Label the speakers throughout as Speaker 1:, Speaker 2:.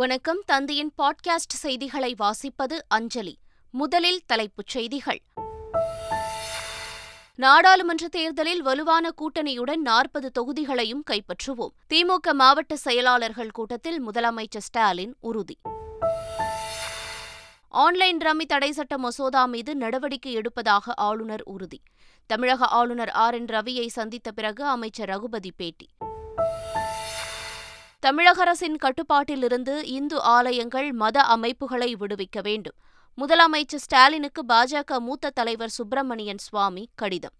Speaker 1: வணக்கம் தந்தையின் பாட்காஸ்ட் செய்திகளை வாசிப்பது அஞ்சலி முதலில் தலைப்புச் செய்திகள் நாடாளுமன்ற தேர்தலில் வலுவான கூட்டணியுடன் நாற்பது தொகுதிகளையும் கைப்பற்றுவோம் திமுக மாவட்ட செயலாளர்கள் கூட்டத்தில் முதலமைச்சர் ஸ்டாலின் உறுதி ஆன்லைன் ரம்மி தடை சட்ட மசோதா மீது நடவடிக்கை எடுப்பதாக ஆளுநர் உறுதி தமிழக ஆளுநர் ஆர் என் ரவியை சந்தித்த பிறகு அமைச்சர் ரகுபதி பேட்டி தமிழக அரசின் கட்டுப்பாட்டிலிருந்து இந்து ஆலயங்கள் மத அமைப்புகளை விடுவிக்க வேண்டும் முதலமைச்சர் ஸ்டாலினுக்கு பாஜக மூத்த தலைவர் சுப்பிரமணியன் சுவாமி கடிதம்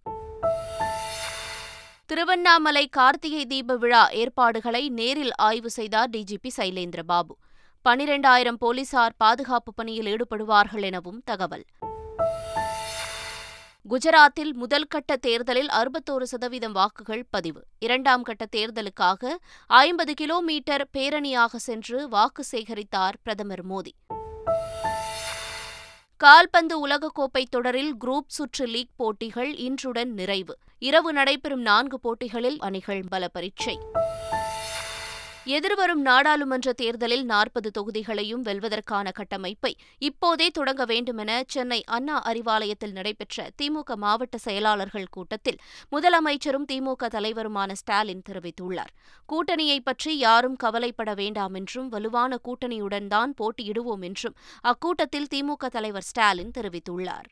Speaker 1: திருவண்ணாமலை கார்த்திகை தீப விழா ஏற்பாடுகளை நேரில் ஆய்வு செய்தார் டிஜிபி சைலேந்திரபாபு பனிரெண்டாயிரம் போலீசார் பாதுகாப்பு பணியில் ஈடுபடுவார்கள் எனவும் தகவல் குஜராத்தில் முதல் கட்ட தேர்தலில் அறுபத்தோரு சதவீதம் வாக்குகள் பதிவு இரண்டாம் கட்ட தேர்தலுக்காக ஐம்பது கிலோமீட்டர் பேரணியாக சென்று வாக்கு சேகரித்தார் பிரதமர் மோடி கால்பந்து உலகக்கோப்பை தொடரில் குரூப் சுற்று லீக் போட்டிகள் இன்றுடன் நிறைவு இரவு நடைபெறும் நான்கு போட்டிகளில் அணிகள் பல பரீட்சை எதிர்வரும் நாடாளுமன்ற தேர்தலில் நாற்பது தொகுதிகளையும் வெல்வதற்கான கட்டமைப்பை இப்போதே தொடங்க வேண்டுமென சென்னை அண்ணா அறிவாலயத்தில் நடைபெற்ற திமுக மாவட்ட செயலாளர்கள் கூட்டத்தில் முதலமைச்சரும் திமுக தலைவருமான ஸ்டாலின் தெரிவித்துள்ளார் கூட்டணியை பற்றி யாரும் கவலைப்பட வேண்டாம் என்றும் வலுவான கூட்டணியுடன் தான் போட்டியிடுவோம் என்றும் அக்கூட்டத்தில் திமுக தலைவர் ஸ்டாலின் தெரிவித்துள்ளார்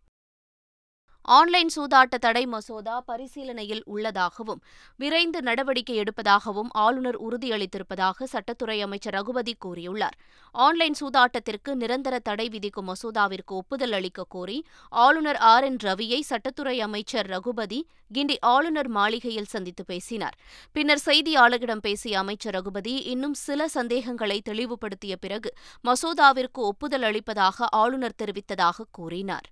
Speaker 1: ஆன்லைன் சூதாட்ட தடை மசோதா பரிசீலனையில் உள்ளதாகவும் விரைந்து நடவடிக்கை எடுப்பதாகவும் ஆளுநர் உறுதியளித்திருப்பதாக சட்டத்துறை அமைச்சர் ரகுபதி கூறியுள்ளார் ஆன்லைன் சூதாட்டத்திற்கு நிரந்தர தடை விதிக்கும் மசோதாவிற்கு ஒப்புதல் அளிக்க கோரி ஆளுநர் ஆர் என் ரவியை சட்டத்துறை அமைச்சர் ரகுபதி கிண்டி ஆளுநர் மாளிகையில் சந்தித்து பேசினார் பின்னர் செய்தியாளர்களிடம் பேசிய அமைச்சர் ரகுபதி இன்னும் சில சந்தேகங்களை தெளிவுபடுத்திய பிறகு மசோதாவிற்கு ஒப்புதல் அளிப்பதாக ஆளுநர் தெரிவித்ததாக கூறினார்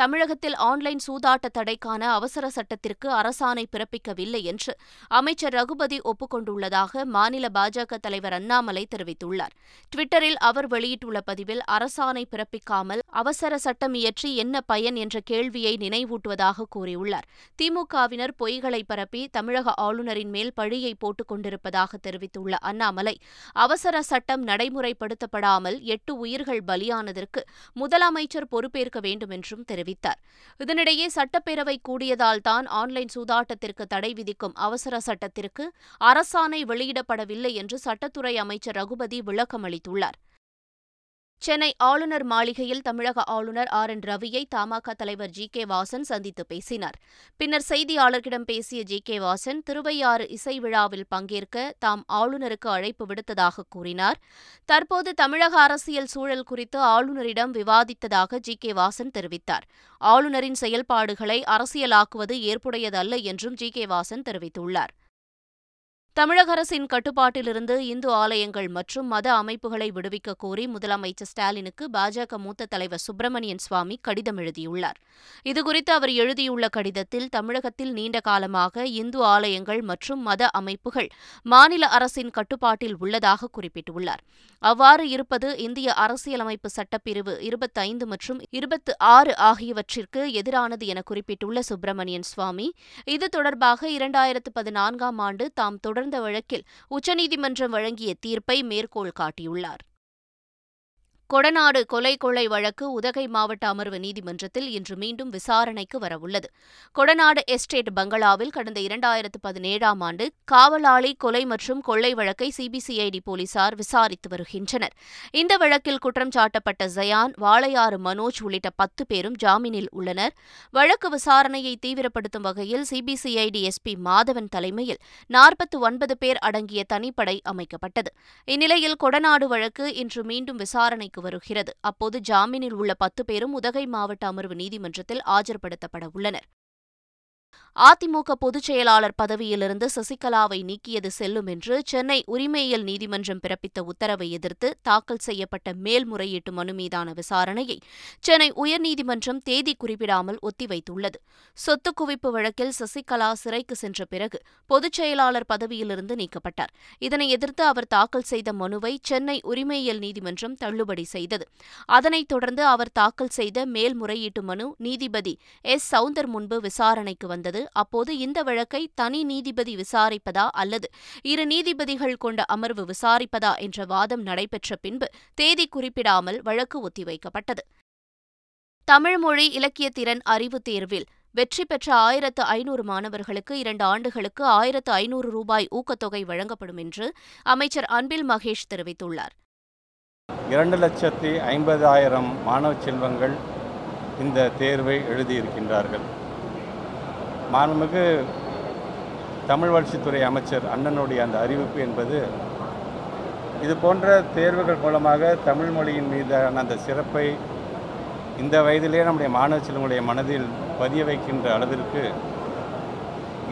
Speaker 1: தமிழகத்தில் ஆன்லைன் சூதாட்ட தடைக்கான அவசர சட்டத்திற்கு அரசாணை பிறப்பிக்கவில்லை என்று அமைச்சர் ரகுபதி ஒப்புக்கொண்டுள்ளதாக மாநில பாஜக தலைவர் அண்ணாமலை தெரிவித்துள்ளார் டுவிட்டரில் அவர் வெளியிட்டுள்ள பதிவில் அரசாணை பிறப்பிக்காமல் அவசர சட்டம் இயற்றி என்ன பயன் என்ற கேள்வியை நினைவூட்டுவதாக கூறியுள்ளார் திமுகவினர் பொய்களை பரப்பி தமிழக ஆளுநரின் மேல் பழியை போட்டுக் கொண்டிருப்பதாக தெரிவித்துள்ள அண்ணாமலை அவசர சட்டம் நடைமுறைப்படுத்தப்படாமல் எட்டு உயிர்கள் பலியானதற்கு முதலமைச்சர் பொறுப்பேற்க வேண்டும் என்றும் தெரிவித்தார் அறிவித்தார் இதனிடையே சட்டப்பேரவை கூடியதால் தான் ஆன்லைன் சூதாட்டத்திற்கு தடை விதிக்கும் அவசர சட்டத்திற்கு அரசாணை வெளியிடப்படவில்லை என்று சட்டத்துறை அமைச்சர் ரகுபதி விளக்கமளித்துள்ளார் சென்னை ஆளுநர் மாளிகையில் தமிழக ஆளுநர் ஆர் என் ரவியை தமாக தலைவர் ஜி கே வாசன் சந்தித்து பேசினார் பின்னர் செய்தியாளர்களிடம் பேசிய ஜி கே வாசன் திருவையாறு இசை விழாவில் பங்கேற்க தாம் ஆளுநருக்கு அழைப்பு விடுத்ததாக கூறினார் தற்போது தமிழக அரசியல் சூழல் குறித்து ஆளுநரிடம் விவாதித்ததாக ஜி கே வாசன் தெரிவித்தார் ஆளுநரின் செயல்பாடுகளை அரசியலாக்குவது ஏற்புடையதல்ல என்றும் ஜி கே வாசன் தெரிவித்துள்ளார் தமிழக அரசின் கட்டுப்பாட்டிலிருந்து இந்து ஆலயங்கள் மற்றும் மத அமைப்புகளை விடுவிக்க கோரி முதலமைச்சர் ஸ்டாலினுக்கு பாஜக மூத்த தலைவர் சுப்பிரமணியன் சுவாமி கடிதம் எழுதியுள்ளார் இதுகுறித்து அவர் எழுதியுள்ள கடிதத்தில் தமிழகத்தில் நீண்ட காலமாக இந்து ஆலயங்கள் மற்றும் மத அமைப்புகள் மாநில அரசின் கட்டுப்பாட்டில் உள்ளதாக குறிப்பிட்டுள்ளார் அவ்வாறு இருப்பது இந்திய அரசியலமைப்பு சட்டப்பிரிவு இருபத்தைந்து மற்றும் இருபத்து ஆறு ஆகியவற்றிற்கு எதிரானது என குறிப்பிட்டுள்ள சுப்பிரமணியன் சுவாமி இது தொடர்பாக இரண்டாயிரத்து பதினான்காம் ஆண்டு தாம் தொடர் தொடர்ந்த வழக்கில் உச்சநீதிமன்றம் வழங்கிய தீர்ப்பை மேற்கோள் காட்டியுள்ளார் கொடநாடு கொலை கொள்ளை வழக்கு உதகை மாவட்ட அமர்வு நீதிமன்றத்தில் இன்று மீண்டும் விசாரணைக்கு வரவுள்ளது கொடநாடு எஸ்டேட் பங்களாவில் கடந்த இரண்டாயிரத்து பதினேழாம் ஆண்டு காவலாளி கொலை மற்றும் கொள்ளை வழக்கை சிபிசிஐடி போலீசார் விசாரித்து வருகின்றனர் இந்த வழக்கில் குற்றம் சாட்டப்பட்ட ஜயான் வாளையாறு மனோஜ் உள்ளிட்ட பத்து பேரும் ஜாமீனில் உள்ளனர் வழக்கு விசாரணையை தீவிரப்படுத்தும் வகையில் சிபிசிஐடி எஸ்பி மாதவன் தலைமையில் நாற்பத்தி ஒன்பது பேர் அடங்கிய தனிப்படை அமைக்கப்பட்டது இந்நிலையில் கொடநாடு வழக்கு இன்று மீண்டும் விசாரணைக்கு விசாரணைக்கு வருகிறது அப்போது ஜாமீனில் உள்ள பத்து பேரும் உதகை மாவட்ட அமர்வு நீதிமன்றத்தில் ஆஜர்படுத்தப்பட உள்ளனர் அதிமுக பொதுச் செயலாளர் பதவியிலிருந்து சசிகலாவை நீக்கியது செல்லும் என்று சென்னை உரிமையியல் நீதிமன்றம் பிறப்பித்த உத்தரவை எதிர்த்து தாக்கல் செய்யப்பட்ட மேல்முறையீட்டு மனு மீதான விசாரணையை சென்னை உயர்நீதிமன்றம் தேதி குறிப்பிடாமல் ஒத்திவைத்துள்ளது சொத்து குவிப்பு வழக்கில் சசிகலா சிறைக்கு சென்ற பிறகு பொதுச் செயலாளர் பதவியிலிருந்து நீக்கப்பட்டார் இதனை எதிர்த்து அவர் தாக்கல் செய்த மனுவை சென்னை உரிமையியல் நீதிமன்றம் தள்ளுபடி செய்தது அதனைத் தொடர்ந்து அவர் தாக்கல் செய்த மேல்முறையீட்டு மனு நீதிபதி எஸ் சவுந்தர் முன்பு விசாரணைக்கு வந்தது முடியாது அப்போது இந்த வழக்கை தனி நீதிபதி விசாரிப்பதா அல்லது இரு நீதிபதிகள் கொண்ட அமர்வு விசாரிப்பதா என்ற வாதம் நடைபெற்ற பின்பு தேதி குறிப்பிடாமல் வழக்கு ஒத்திவைக்கப்பட்டது தமிழ் மொழி இலக்கியத்திறன் அறிவு தேர்வில் வெற்றி பெற்ற ஆயிரத்து ஐநூறு மாணவர்களுக்கு இரண்டு ஆண்டுகளுக்கு ஆயிரத்து ஐநூறு ரூபாய் ஊக்கத்தொகை வழங்கப்படும் என்று அமைச்சர் அன்பில் மகேஷ் தெரிவித்துள்ளார்
Speaker 2: இரண்டு லட்சத்தி ஐம்பதாயிரம் மாணவ செல்வங்கள் இந்த தேர்வை எழுதியிருக்கின்றார்கள் மாண்புமிகு தமிழ் வளர்ச்சித்துறை அமைச்சர் அண்ணனுடைய அந்த அறிவிப்பு என்பது இது போன்ற தேர்வுகள் மூலமாக தமிழ் மொழியின் மீதான அந்த சிறப்பை இந்த வயதிலே நம்முடைய மாணவ செல்வங்களுடைய மனதில் பதிய வைக்கின்ற அளவிற்கு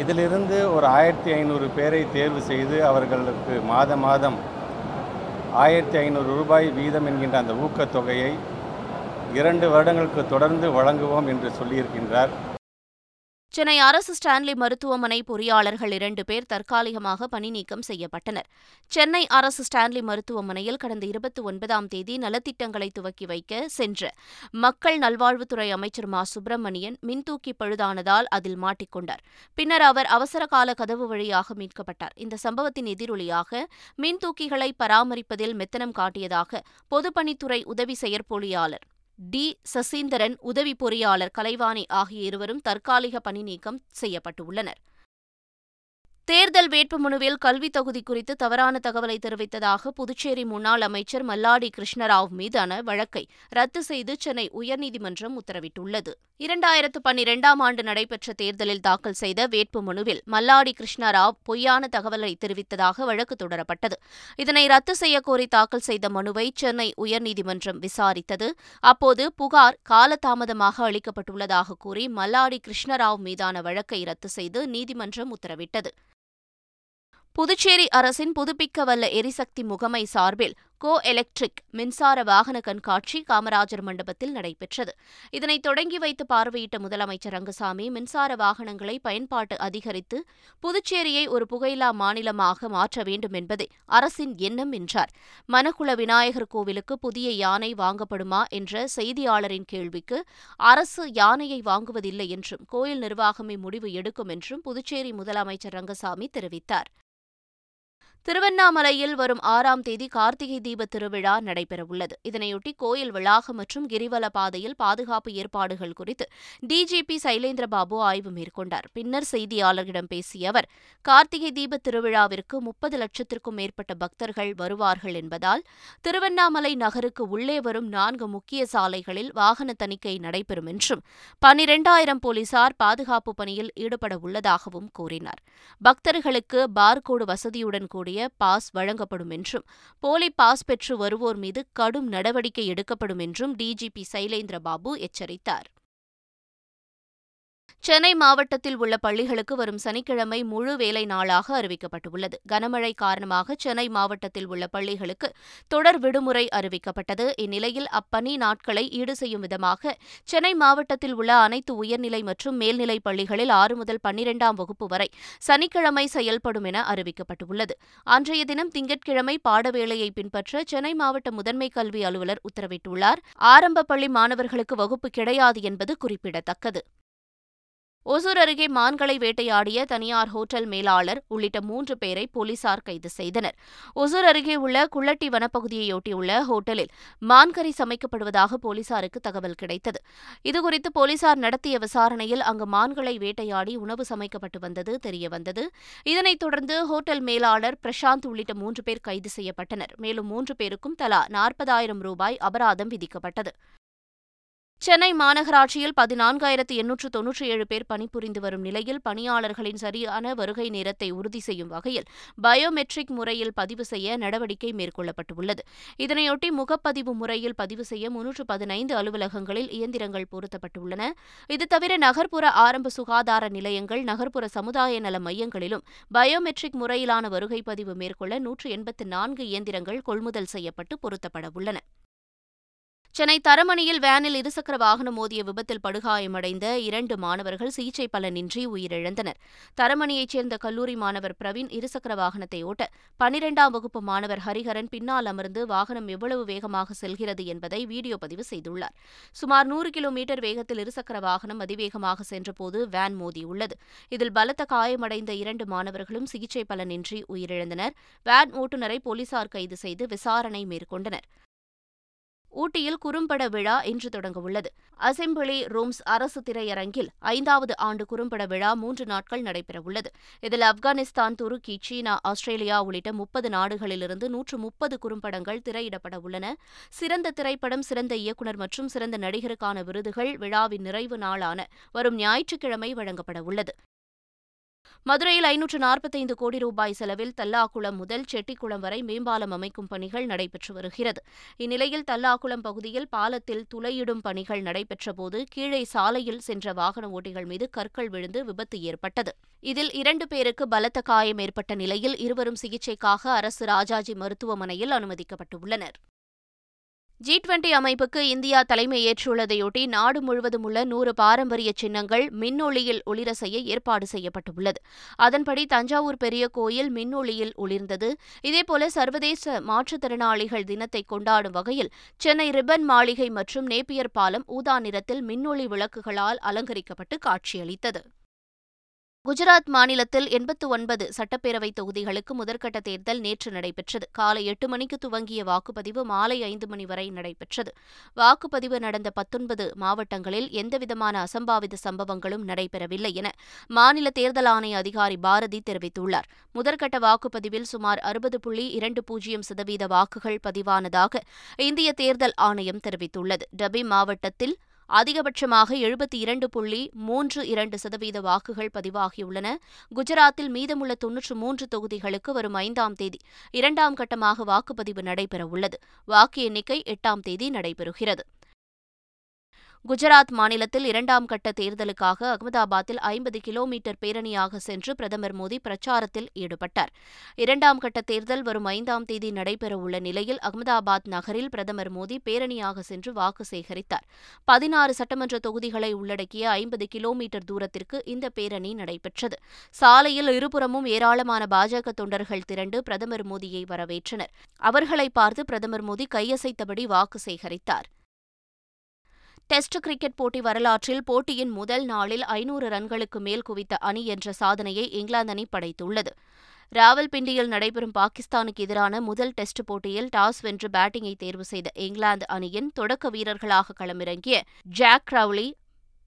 Speaker 2: இதிலிருந்து ஒரு ஆயிரத்தி ஐநூறு பேரை தேர்வு செய்து அவர்களுக்கு மாத மாதம் ஆயிரத்தி ஐநூறு ரூபாய் வீதம் என்கின்ற அந்த ஊக்கத்தொகையை இரண்டு வருடங்களுக்கு தொடர்ந்து வழங்குவோம் என்று சொல்லியிருக்கின்றார்
Speaker 1: சென்னை அரசு ஸ்டான்லி மருத்துவமனை பொறியாளர்கள் இரண்டு பேர் தற்காலிகமாக பணிநீக்கம் செய்யப்பட்டனர் சென்னை அரசு ஸ்டான்லி மருத்துவமனையில் கடந்த இருபத்தி ஒன்பதாம் தேதி நலத்திட்டங்களை துவக்கி வைக்க சென்ற மக்கள் நல்வாழ்வுத்துறை அமைச்சர் மா சுப்பிரமணியன் மின்தூக்கி பழுதானதால் அதில் மாட்டிக்கொண்டார் பின்னர் அவர் அவசர கால கதவு வழியாக மீட்கப்பட்டார் இந்த சம்பவத்தின் எதிரொலியாக மின்தூக்கிகளை பராமரிப்பதில் மெத்தனம் காட்டியதாக பொதுப்பணித்துறை உதவி செயற்பொழியாளர் டி சசீந்தரன் உதவி பொறியாளர் கலைவாணி ஆகிய இருவரும் தற்காலிக பணி நீக்கம் செய்யப்பட்டுள்ளனர் தேர்தல் வேட்புமனுவில் கல்வி தொகுதி குறித்து தவறான தகவலை தெரிவித்ததாக புதுச்சேரி முன்னாள் அமைச்சர் மல்லாடி கிருஷ்ணராவ் மீதான வழக்கை ரத்து செய்து சென்னை உயர்நீதிமன்றம் உத்தரவிட்டுள்ளது இரண்டாயிரத்து பன்னிரெண்டாம் ஆண்டு நடைபெற்ற தேர்தலில் தாக்கல் செய்த வேட்புமனுவில் மல்லாடி கிருஷ்ணராவ் பொய்யான தகவலை தெரிவித்ததாக வழக்கு தொடரப்பட்டது இதனை ரத்து செய்யக்கோரி தாக்கல் செய்த மனுவை சென்னை உயர்நீதிமன்றம் விசாரித்தது அப்போது புகார் காலதாமதமாக அளிக்கப்பட்டுள்ளதாக கூறி மல்லாடி கிருஷ்ணராவ் மீதான வழக்கை ரத்து செய்து நீதிமன்றம் உத்தரவிட்டது புதுச்சேரி அரசின் புதுப்பிக்கவல்ல எரிசக்தி முகமை சார்பில் கோ எலக்ட்ரிக் மின்சார வாகன கண்காட்சி காமராஜர் மண்டபத்தில் நடைபெற்றது இதனை தொடங்கி வைத்து பார்வையிட்ட முதலமைச்சர் ரங்கசாமி மின்சார வாகனங்களை பயன்பாட்டு அதிகரித்து புதுச்சேரியை ஒரு புகையிலா மாநிலமாக மாற்ற வேண்டும் என்பதே அரசின் எண்ணம் என்றார் மணக்குள விநாயகர் கோவிலுக்கு புதிய யானை வாங்கப்படுமா என்ற செய்தியாளரின் கேள்விக்கு அரசு யானையை வாங்குவதில்லை என்றும் கோயில் நிர்வாகமே முடிவு எடுக்கும் என்றும் புதுச்சேரி முதலமைச்சர் ரங்கசாமி தெரிவித்தார் திருவண்ணாமலையில் வரும் ஆறாம் தேதி கார்த்திகை தீப திருவிழா நடைபெறவுள்ளது இதனையொட்டி கோயில் வளாகம் மற்றும் கிரிவல பாதையில் பாதுகாப்பு ஏற்பாடுகள் குறித்து டிஜிபி சைலேந்திரபாபு ஆய்வு மேற்கொண்டார் பின்னர் செய்தியாளர்களிடம் பேசிய அவர் கார்த்திகை தீப திருவிழாவிற்கு முப்பது லட்சத்திற்கும் மேற்பட்ட பக்தர்கள் வருவார்கள் என்பதால் திருவண்ணாமலை நகருக்கு உள்ளே வரும் நான்கு முக்கிய சாலைகளில் வாகன தணிக்கை நடைபெறும் என்றும் பனிரெண்டாயிரம் போலீசார் பாதுகாப்பு பணியில் ஈடுபட உள்ளதாகவும் கூறினார் பக்தர்களுக்கு பார்கோடு வசதியுடன் கூட பெற்றோருடைய பாஸ் வழங்கப்படும் என்றும் போலி பாஸ் பெற்று வருவோர் மீது கடும் நடவடிக்கை எடுக்கப்படும் என்றும் டிஜிபி சைலேந்திரபாபு எச்சரித்தார் சென்னை மாவட்டத்தில் உள்ள பள்ளிகளுக்கு வரும் சனிக்கிழமை முழு வேலை நாளாக அறிவிக்கப்பட்டுள்ளது கனமழை காரணமாக சென்னை மாவட்டத்தில் உள்ள பள்ளிகளுக்கு தொடர் விடுமுறை அறிவிக்கப்பட்டது இந்நிலையில் அப்பணி நாட்களை ஈடு செய்யும் விதமாக சென்னை மாவட்டத்தில் உள்ள அனைத்து உயர்நிலை மற்றும் மேல்நிலை பள்ளிகளில் ஆறு முதல் பன்னிரெண்டாம் வகுப்பு வரை சனிக்கிழமை செயல்படும் என அறிவிக்கப்பட்டுள்ளது அன்றைய தினம் திங்கட்கிழமை பாடவேளையை பின்பற்ற சென்னை மாவட்ட முதன்மை கல்வி அலுவலர் உத்தரவிட்டுள்ளார் ஆரம்ப பள்ளி மாணவர்களுக்கு வகுப்பு கிடையாது என்பது குறிப்பிடத்தக்கது ஒசூர் அருகே மான்களை வேட்டையாடிய தனியார் ஹோட்டல் மேலாளர் உள்ளிட்ட மூன்று பேரை போலீசார் கைது செய்தனர் ஒசூர் அருகே உள்ள குள்ளட்டி வனப்பகுதியையொட்டியுள்ள ஹோட்டலில் மான்கறி சமைக்கப்படுவதாக போலீசாருக்கு தகவல் கிடைத்தது இதுகுறித்து போலீசார் நடத்திய விசாரணையில் அங்கு மான்களை வேட்டையாடி உணவு சமைக்கப்பட்டு வந்தது தெரியவந்தது இதனைத் தொடர்ந்து ஹோட்டல் மேலாளர் பிரசாந்த் உள்ளிட்ட மூன்று பேர் கைது செய்யப்பட்டனர் மேலும் மூன்று பேருக்கும் தலா நாற்பதாயிரம் ரூபாய் அபராதம் விதிக்கப்பட்டது சென்னை மாநகராட்சியில் பதினான்காயிரத்து எண்ணூற்று தொன்னூற்றி ஏழு பேர் பணிபுரிந்து வரும் நிலையில் பணியாளர்களின் சரியான வருகை நேரத்தை உறுதி செய்யும் வகையில் பயோமெட்ரிக் முறையில் பதிவு செய்ய நடவடிக்கை மேற்கொள்ளப்பட்டுள்ளது இதனையொட்டி முகப்பதிவு முறையில் பதிவு செய்ய முன்னூற்று பதினைந்து அலுவலகங்களில் இயந்திரங்கள் பொருத்தப்பட்டுள்ளன இது தவிர நகர்ப்புற ஆரம்ப சுகாதார நிலையங்கள் நகர்ப்புற சமுதாய நல மையங்களிலும் பயோமெட்ரிக் முறையிலான வருகை பதிவு மேற்கொள்ள நூற்று எண்பத்து நான்கு இயந்திரங்கள் கொள்முதல் செய்யப்பட்டு பொருத்தப்பட உள்ளன சென்னை தரமணியில் வேனில் இருசக்கர வாகனம் மோதிய விபத்தில் படுகாயமடைந்த இரண்டு மாணவர்கள் சிகிச்சை பலனின்றி உயிரிழந்தனர் தரமணியைச் சேர்ந்த கல்லூரி மாணவர் பிரவீன் இருசக்கர வாகனத்தை ஓட்ட பனிரெண்டாம் வகுப்பு மாணவர் ஹரிஹரன் பின்னால் அமர்ந்து வாகனம் எவ்வளவு வேகமாக செல்கிறது என்பதை வீடியோ பதிவு செய்துள்ளார் சுமார் நூறு கிலோமீட்டர் வேகத்தில் இருசக்கர வாகனம் அதிவேகமாக சென்றபோது வேன் மோதியுள்ளது இதில் பலத்த காயமடைந்த இரண்டு மாணவர்களும் சிகிச்சை பலனின்றி உயிரிழந்தனர் வேன் ஓட்டுநரை போலீசார் கைது செய்து விசாரணை மேற்கொண்டனர் ஊட்டியில் குறும்பட விழா இன்று தொடங்கவுள்ளது அசெம்பிளி ரூம்ஸ் அரசு திரையரங்கில் ஐந்தாவது ஆண்டு குறும்பட விழா மூன்று நாட்கள் நடைபெறவுள்ளது இதில் ஆப்கானிஸ்தான் துருக்கி சீனா ஆஸ்திரேலியா உள்ளிட்ட முப்பது நாடுகளிலிருந்து நூற்று முப்பது குறும்படங்கள் திரையிடப்பட உள்ளன சிறந்த திரைப்படம் சிறந்த இயக்குநர் மற்றும் சிறந்த நடிகருக்கான விருதுகள் விழாவின் நிறைவு நாளான வரும் ஞாயிற்றுக்கிழமை வழங்கப்பட உள்ளது மதுரையில் ஐநூற்று நாற்பத்தைந்து கோடி ரூபாய் செலவில் தல்லாக்குளம் முதல் செட்டிக்குளம் வரை மேம்பாலம் அமைக்கும் பணிகள் நடைபெற்று வருகிறது இந்நிலையில் தல்லாக்குளம் பகுதியில் பாலத்தில் துளையிடும் பணிகள் நடைபெற்றபோது கீழே சாலையில் சென்ற வாகன ஓட்டிகள் மீது கற்கள் விழுந்து விபத்து ஏற்பட்டது இதில் இரண்டு பேருக்கு பலத்த காயம் ஏற்பட்ட நிலையில் இருவரும் சிகிச்சைக்காக அரசு ராஜாஜி மருத்துவமனையில் அனுமதிக்கப்பட்டுள்ளனர் ஜி டுவெண்டி அமைப்புக்கு இந்தியா தலைமையேற்றுள்ளதையொட்டி நாடு முழுவதும் உள்ள நூறு பாரம்பரிய சின்னங்கள் மின்னொளியில் ஒளிர செய்ய ஏற்பாடு செய்யப்பட்டுள்ளது அதன்படி தஞ்சாவூர் பெரிய கோயில் மின்னொளியில் ஒளிர்ந்தது இதேபோல சர்வதேச மாற்றுத்திறனாளிகள் தினத்தை கொண்டாடும் வகையில் சென்னை ரிப்பன் மாளிகை மற்றும் நேப்பியர் பாலம் ஊதா நிறத்தில் மின்னொளி விளக்குகளால் அலங்கரிக்கப்பட்டு காட்சியளித்தது குஜராத் மாநிலத்தில் எண்பத்து ஒன்பது சட்டப்பேரவைத் தொகுதிகளுக்கு முதற்கட்ட தேர்தல் நேற்று நடைபெற்றது காலை எட்டு மணிக்கு துவங்கிய வாக்குப்பதிவு மாலை ஐந்து மணி வரை நடைபெற்றது வாக்குப்பதிவு நடந்த பத்தொன்பது மாவட்டங்களில் எந்தவிதமான அசம்பாவித சம்பவங்களும் நடைபெறவில்லை என மாநில தேர்தல் ஆணைய அதிகாரி பாரதி தெரிவித்துள்ளார் முதற்கட்ட வாக்குப்பதிவில் சுமார் அறுபது புள்ளி இரண்டு பூஜ்ஜியம் சதவீத வாக்குகள் பதிவானதாக இந்திய தேர்தல் ஆணையம் தெரிவித்துள்ளது டபி மாவட்டத்தில் அதிகபட்சமாக எழுபத்தி இரண்டு புள்ளி மூன்று இரண்டு சதவீத வாக்குகள் பதிவாகியுள்ளன குஜராத்தில் மீதமுள்ள தொன்னூற்று மூன்று தொகுதிகளுக்கு வரும் ஐந்தாம் தேதி இரண்டாம் கட்டமாக வாக்குப்பதிவு நடைபெறவுள்ளது வாக்கு எண்ணிக்கை எட்டாம் தேதி நடைபெறுகிறது குஜராத் மாநிலத்தில் இரண்டாம் கட்ட தேர்தலுக்காக அகமதாபாத்தில் ஐம்பது கிலோமீட்டர் பேரணியாக சென்று பிரதமர் மோடி பிரச்சாரத்தில் ஈடுபட்டார் இரண்டாம் கட்ட தேர்தல் வரும் ஐந்தாம் தேதி நடைபெறவுள்ள நிலையில் அகமதாபாத் நகரில் பிரதமர் மோடி பேரணியாக சென்று வாக்கு சேகரித்தார் பதினாறு சட்டமன்ற தொகுதிகளை உள்ளடக்கிய ஐம்பது கிலோமீட்டர் தூரத்திற்கு இந்த பேரணி நடைபெற்றது சாலையில் இருபுறமும் ஏராளமான பாஜக தொண்டர்கள் திரண்டு பிரதமர் மோடியை வரவேற்றனர் அவர்களை பார்த்து பிரதமர் மோடி கையசைத்தபடி வாக்கு சேகரித்தார் டெஸ்ட் கிரிக்கெட் போட்டி வரலாற்றில் போட்டியின் முதல் நாளில் ஐநூறு ரன்களுக்கு மேல் குவித்த அணி என்ற சாதனையை இங்கிலாந்து அணி படைத்துள்ளது ராவல்பிண்டியில் நடைபெறும் பாகிஸ்தானுக்கு எதிரான முதல் டெஸ்ட் போட்டியில் டாஸ் வென்று பேட்டிங்கை தேர்வு செய்த இங்கிலாந்து அணியின் தொடக்க வீரர்களாக களமிறங்கிய ஜாக் கிரவுலி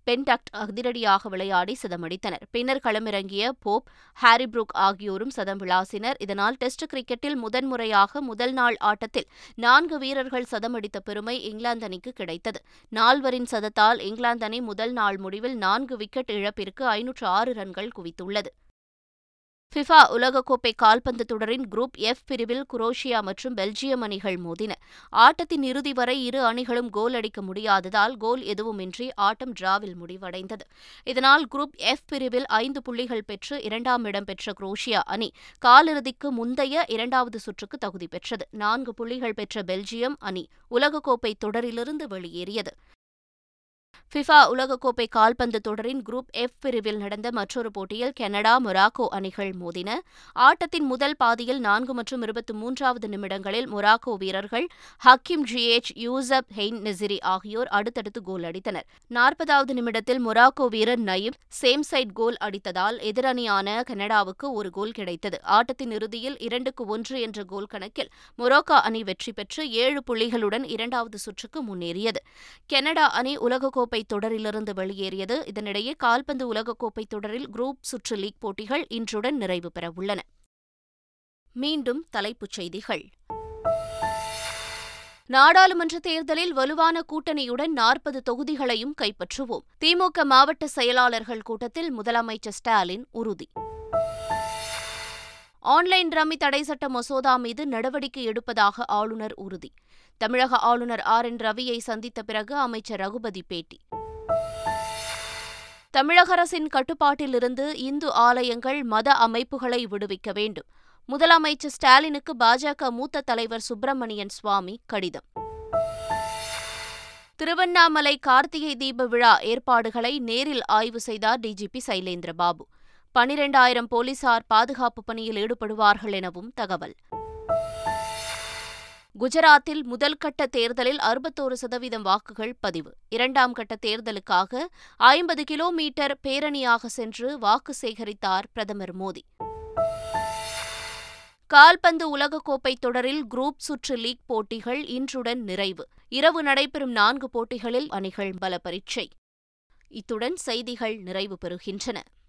Speaker 1: பென்டக்ட் அதிரடியாக விளையாடி சதமடித்தனர் பின்னர் களமிறங்கிய போப் ஹாரி புரூக் ஆகியோரும் சதம் விளாசினர் இதனால் டெஸ்ட் கிரிக்கெட்டில் முதன்முறையாக முதல் நாள் ஆட்டத்தில் நான்கு வீரர்கள் சதமடித்த பெருமை இங்கிலாந்து அணிக்கு கிடைத்தது நால்வரின் சதத்தால் இங்கிலாந்து அணி முதல் நாள் முடிவில் நான்கு விக்கெட் இழப்பிற்கு ஐநூற்று ஆறு ரன்கள் குவித்துள்ளது ஃபிஃபா உலகக்கோப்பை கால்பந்து தொடரின் குரூப் எஃப் பிரிவில் குரோஷியா மற்றும் பெல்ஜியம் அணிகள் மோதின ஆட்டத்தின் இறுதி வரை இரு அணிகளும் கோல் அடிக்க முடியாததால் கோல் எதுவுமின்றி ஆட்டம் டிராவில் முடிவடைந்தது இதனால் குரூப் எஃப் பிரிவில் ஐந்து புள்ளிகள் பெற்று இரண்டாம் இடம் பெற்ற குரோஷியா அணி காலிறுதிக்கு முந்தைய இரண்டாவது சுற்றுக்கு தகுதி பெற்றது நான்கு புள்ளிகள் பெற்ற பெல்ஜியம் அணி உலகக்கோப்பை தொடரிலிருந்து வெளியேறியது ஃபிஃபா உலகக்கோப்பை கால்பந்து தொடரின் குரூப் எஃப் பிரிவில் நடந்த மற்றொரு போட்டியில் கனடா மொராக்கோ அணிகள் மோதின ஆட்டத்தின் முதல் பாதியில் நான்கு மற்றும் இருபத்தி மூன்றாவது நிமிடங்களில் மொராக்கோ வீரர்கள் Hakim Ziyech Youssef En Nesyri ஆகியோர் அடுத்தடுத்து கோல் அடித்தனர் நாற்பதாவது நிமிடத்தில் மொராக்கோ வீரர் நயிப் சேம்சைட் கோல் அடித்ததால் எதிரணியான கனடாவுக்கு ஒரு கோல் கிடைத்தது ஆட்டத்தின் இறுதியில் இரண்டுக்கு ஒன்று என்ற கோல் கணக்கில் மொராக்கோ அணி வெற்றி பெற்று ஏழு புள்ளிகளுடன் இரண்டாவது சுற்றுக்கு முன்னேறியது கனடா அணி உலகக்கோப்பை உலகக்கோப்பை தொடரிலிருந்து வெளியேறியது இதனிடையே கால்பந்து உலகக்கோப்பை தொடரில் குரூப் சுற்று லீக் போட்டிகள் இன்றுடன் நிறைவு பெறவுள்ளன மீண்டும் தலைப்புச் செய்திகள் நாடாளுமன்ற தேர்தலில் வலுவான கூட்டணியுடன் நாற்பது தொகுதிகளையும் கைப்பற்றுவோம் திமுக மாவட்ட செயலாளர்கள் கூட்டத்தில் முதலமைச்சர் ஸ்டாலின் உறுதி ஆன்லைன் ரம்மி தடை சட்ட மசோதா மீது நடவடிக்கை எடுப்பதாக ஆளுநர் உறுதி தமிழக ஆளுநர் ஆர் என் ரவியை சந்தித்த பிறகு அமைச்சர் ரகுபதி பேட்டி தமிழக அரசின் கட்டுப்பாட்டிலிருந்து இந்து ஆலயங்கள் மத அமைப்புகளை விடுவிக்க வேண்டும் முதலமைச்சர் ஸ்டாலினுக்கு பாஜக மூத்த தலைவர் சுப்பிரமணியன் சுவாமி கடிதம் திருவண்ணாமலை கார்த்திகை தீப விழா ஏற்பாடுகளை நேரில் ஆய்வு செய்தார் டிஜிபி சைலேந்திரபாபு பனிரெண்டாயிரம் போலீசார் பாதுகாப்பு பணியில் ஈடுபடுவார்கள் எனவும் தகவல் குஜராத்தில் முதல் கட்ட தேர்தலில் அறுபத்தோரு சதவீதம் வாக்குகள் பதிவு இரண்டாம் கட்ட தேர்தலுக்காக ஐம்பது கிலோமீட்டர் பேரணியாக சென்று வாக்கு சேகரித்தார் பிரதமர் மோடி கால்பந்து உலகக்கோப்பை தொடரில் குரூப் சுற்று லீக் போட்டிகள் இன்றுடன் நிறைவு இரவு நடைபெறும் நான்கு போட்டிகளில் அணிகள் பல பரீட்சை இத்துடன் செய்திகள் நிறைவு பெறுகின்றன